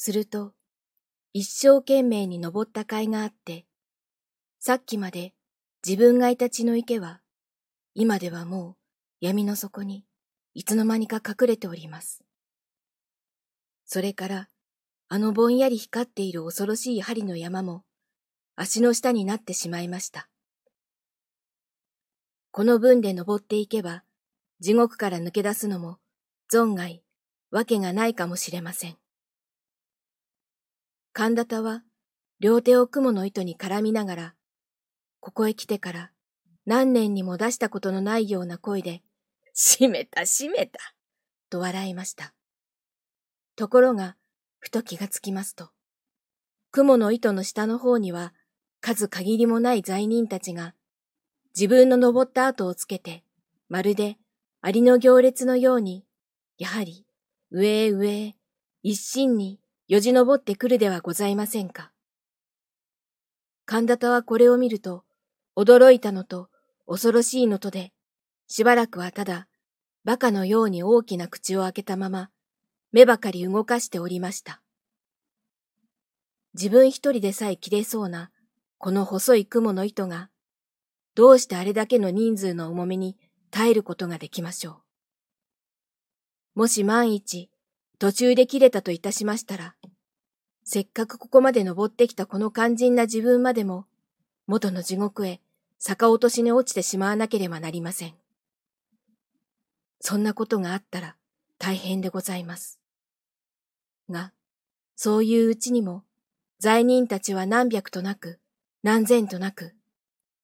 すると、一生懸命に登った甲斐があって、さっきまで自分がいた血の池は、今ではもう闇の底にいつの間にか隠れております。それから、あのぼんやり光っている恐ろしい針の山も、足の下になってしまいました。この分で登っていけば、地獄から抜け出すのも、存外、わけがないかもしれません。神田田は、両手を雲の糸に絡みながら、ここへ来てから何年にも出したことのないような声で、閉めた閉めた、と笑いました。ところが、ふと気がつきますと、雲の糸の下の方には数限りもない罪人たちが、自分の登った後をつけて、まるでアリの行列のように、やはり上へ上へ一心によじ登ってくるではございませんか。神田田はこれを見ると、驚いたのと恐ろしいのとで、しばらくはただ、馬鹿のように大きな口を開けたまま、目ばかり動かしておりました。自分一人でさえ切れそうな、この細い雲の糸が、どうしてあれだけの人数の重みに耐えることができましょう。もし万一、途中で切れたといたしましたら、せっかくここまで登ってきたこの肝心な自分までも、元の地獄へ逆落としに落ちてしまわなければなりません。そんなことがあったら大変でございます。が、そういううちにも、罪人たちは何百となく、何千となく、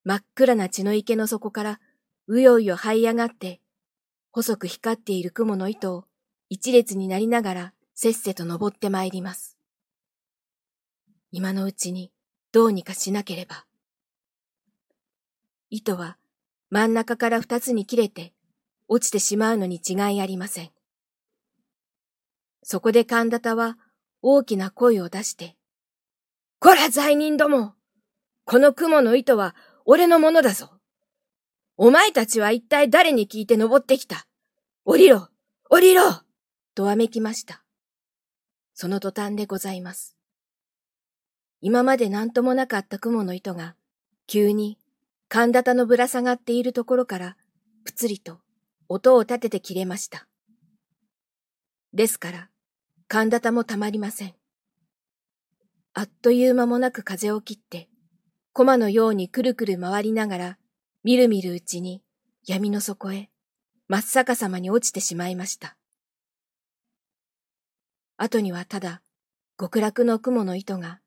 真っ暗な血の池の底からうようよ這い上がって、細く光っている雲の糸を一列になりながらせっせと登ってまいります。今のうちにどうにかしなければ。糸は真ん中から二つに切れて落ちてしまうのに違いありません。そこで神田田は大きな声を出して、こら罪人どもこの雲の糸は俺のものだぞお前たちは一体誰に聞いて登ってきた？降りろ降りろとわめきました。その途端でございます。今まで何ともなかった雲の糸が、急に神田田のぶら下がっているところから、ぷつりと音を立てて切れました。ですから、神田田もたまりません。あっという間もなく風を切って、駒のようにくるくる回りながら、みるみるうちに闇の底へ真っ逆さまに落ちてしまいました。後にはただ極楽の雲の糸が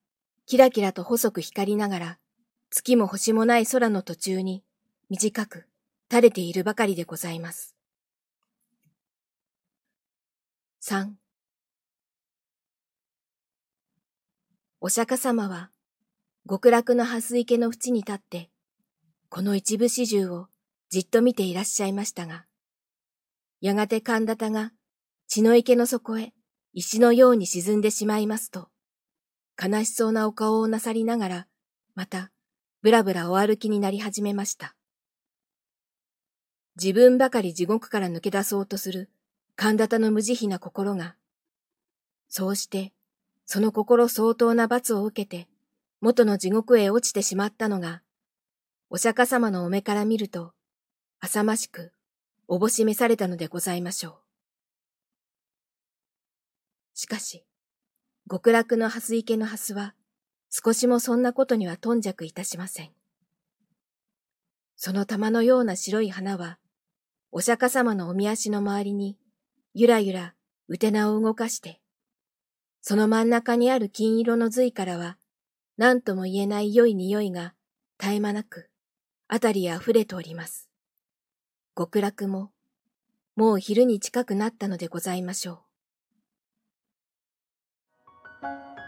キラキラと細く光りながら月も星もない空の途中に短く垂れているばかりでございます。三お釈迦様は極楽の蓮池の縁に立ってこの一部始終をじっと見ていらっしゃいましたが、やがて神田田が血の池の底へ石のように沈んでしまいますと、悲しそうなお顔をなさりながら、また、ぶらぶらお歩きになり始めました。自分ばかり地獄から抜け出そうとする神田田の無慈悲な心が、そうして、その心相当な罰を受けて、元の地獄へ落ちてしまったのが、お釈迦様のお目から見ると、浅ましく、おぼしめされたのでございましょう。しかし、極楽の蓮池の蓮は、少しもそんなことには頓着いたしません。その玉のような白い花は、お釈迦様のおみ足の周りに、ゆらゆら、うてなを動かして、その真ん中にある金色の髄からは、何とも言えない良い匂いが絶え間なく、あたりへ溢れております。極楽も、もう昼に近くなったのでございましょう。you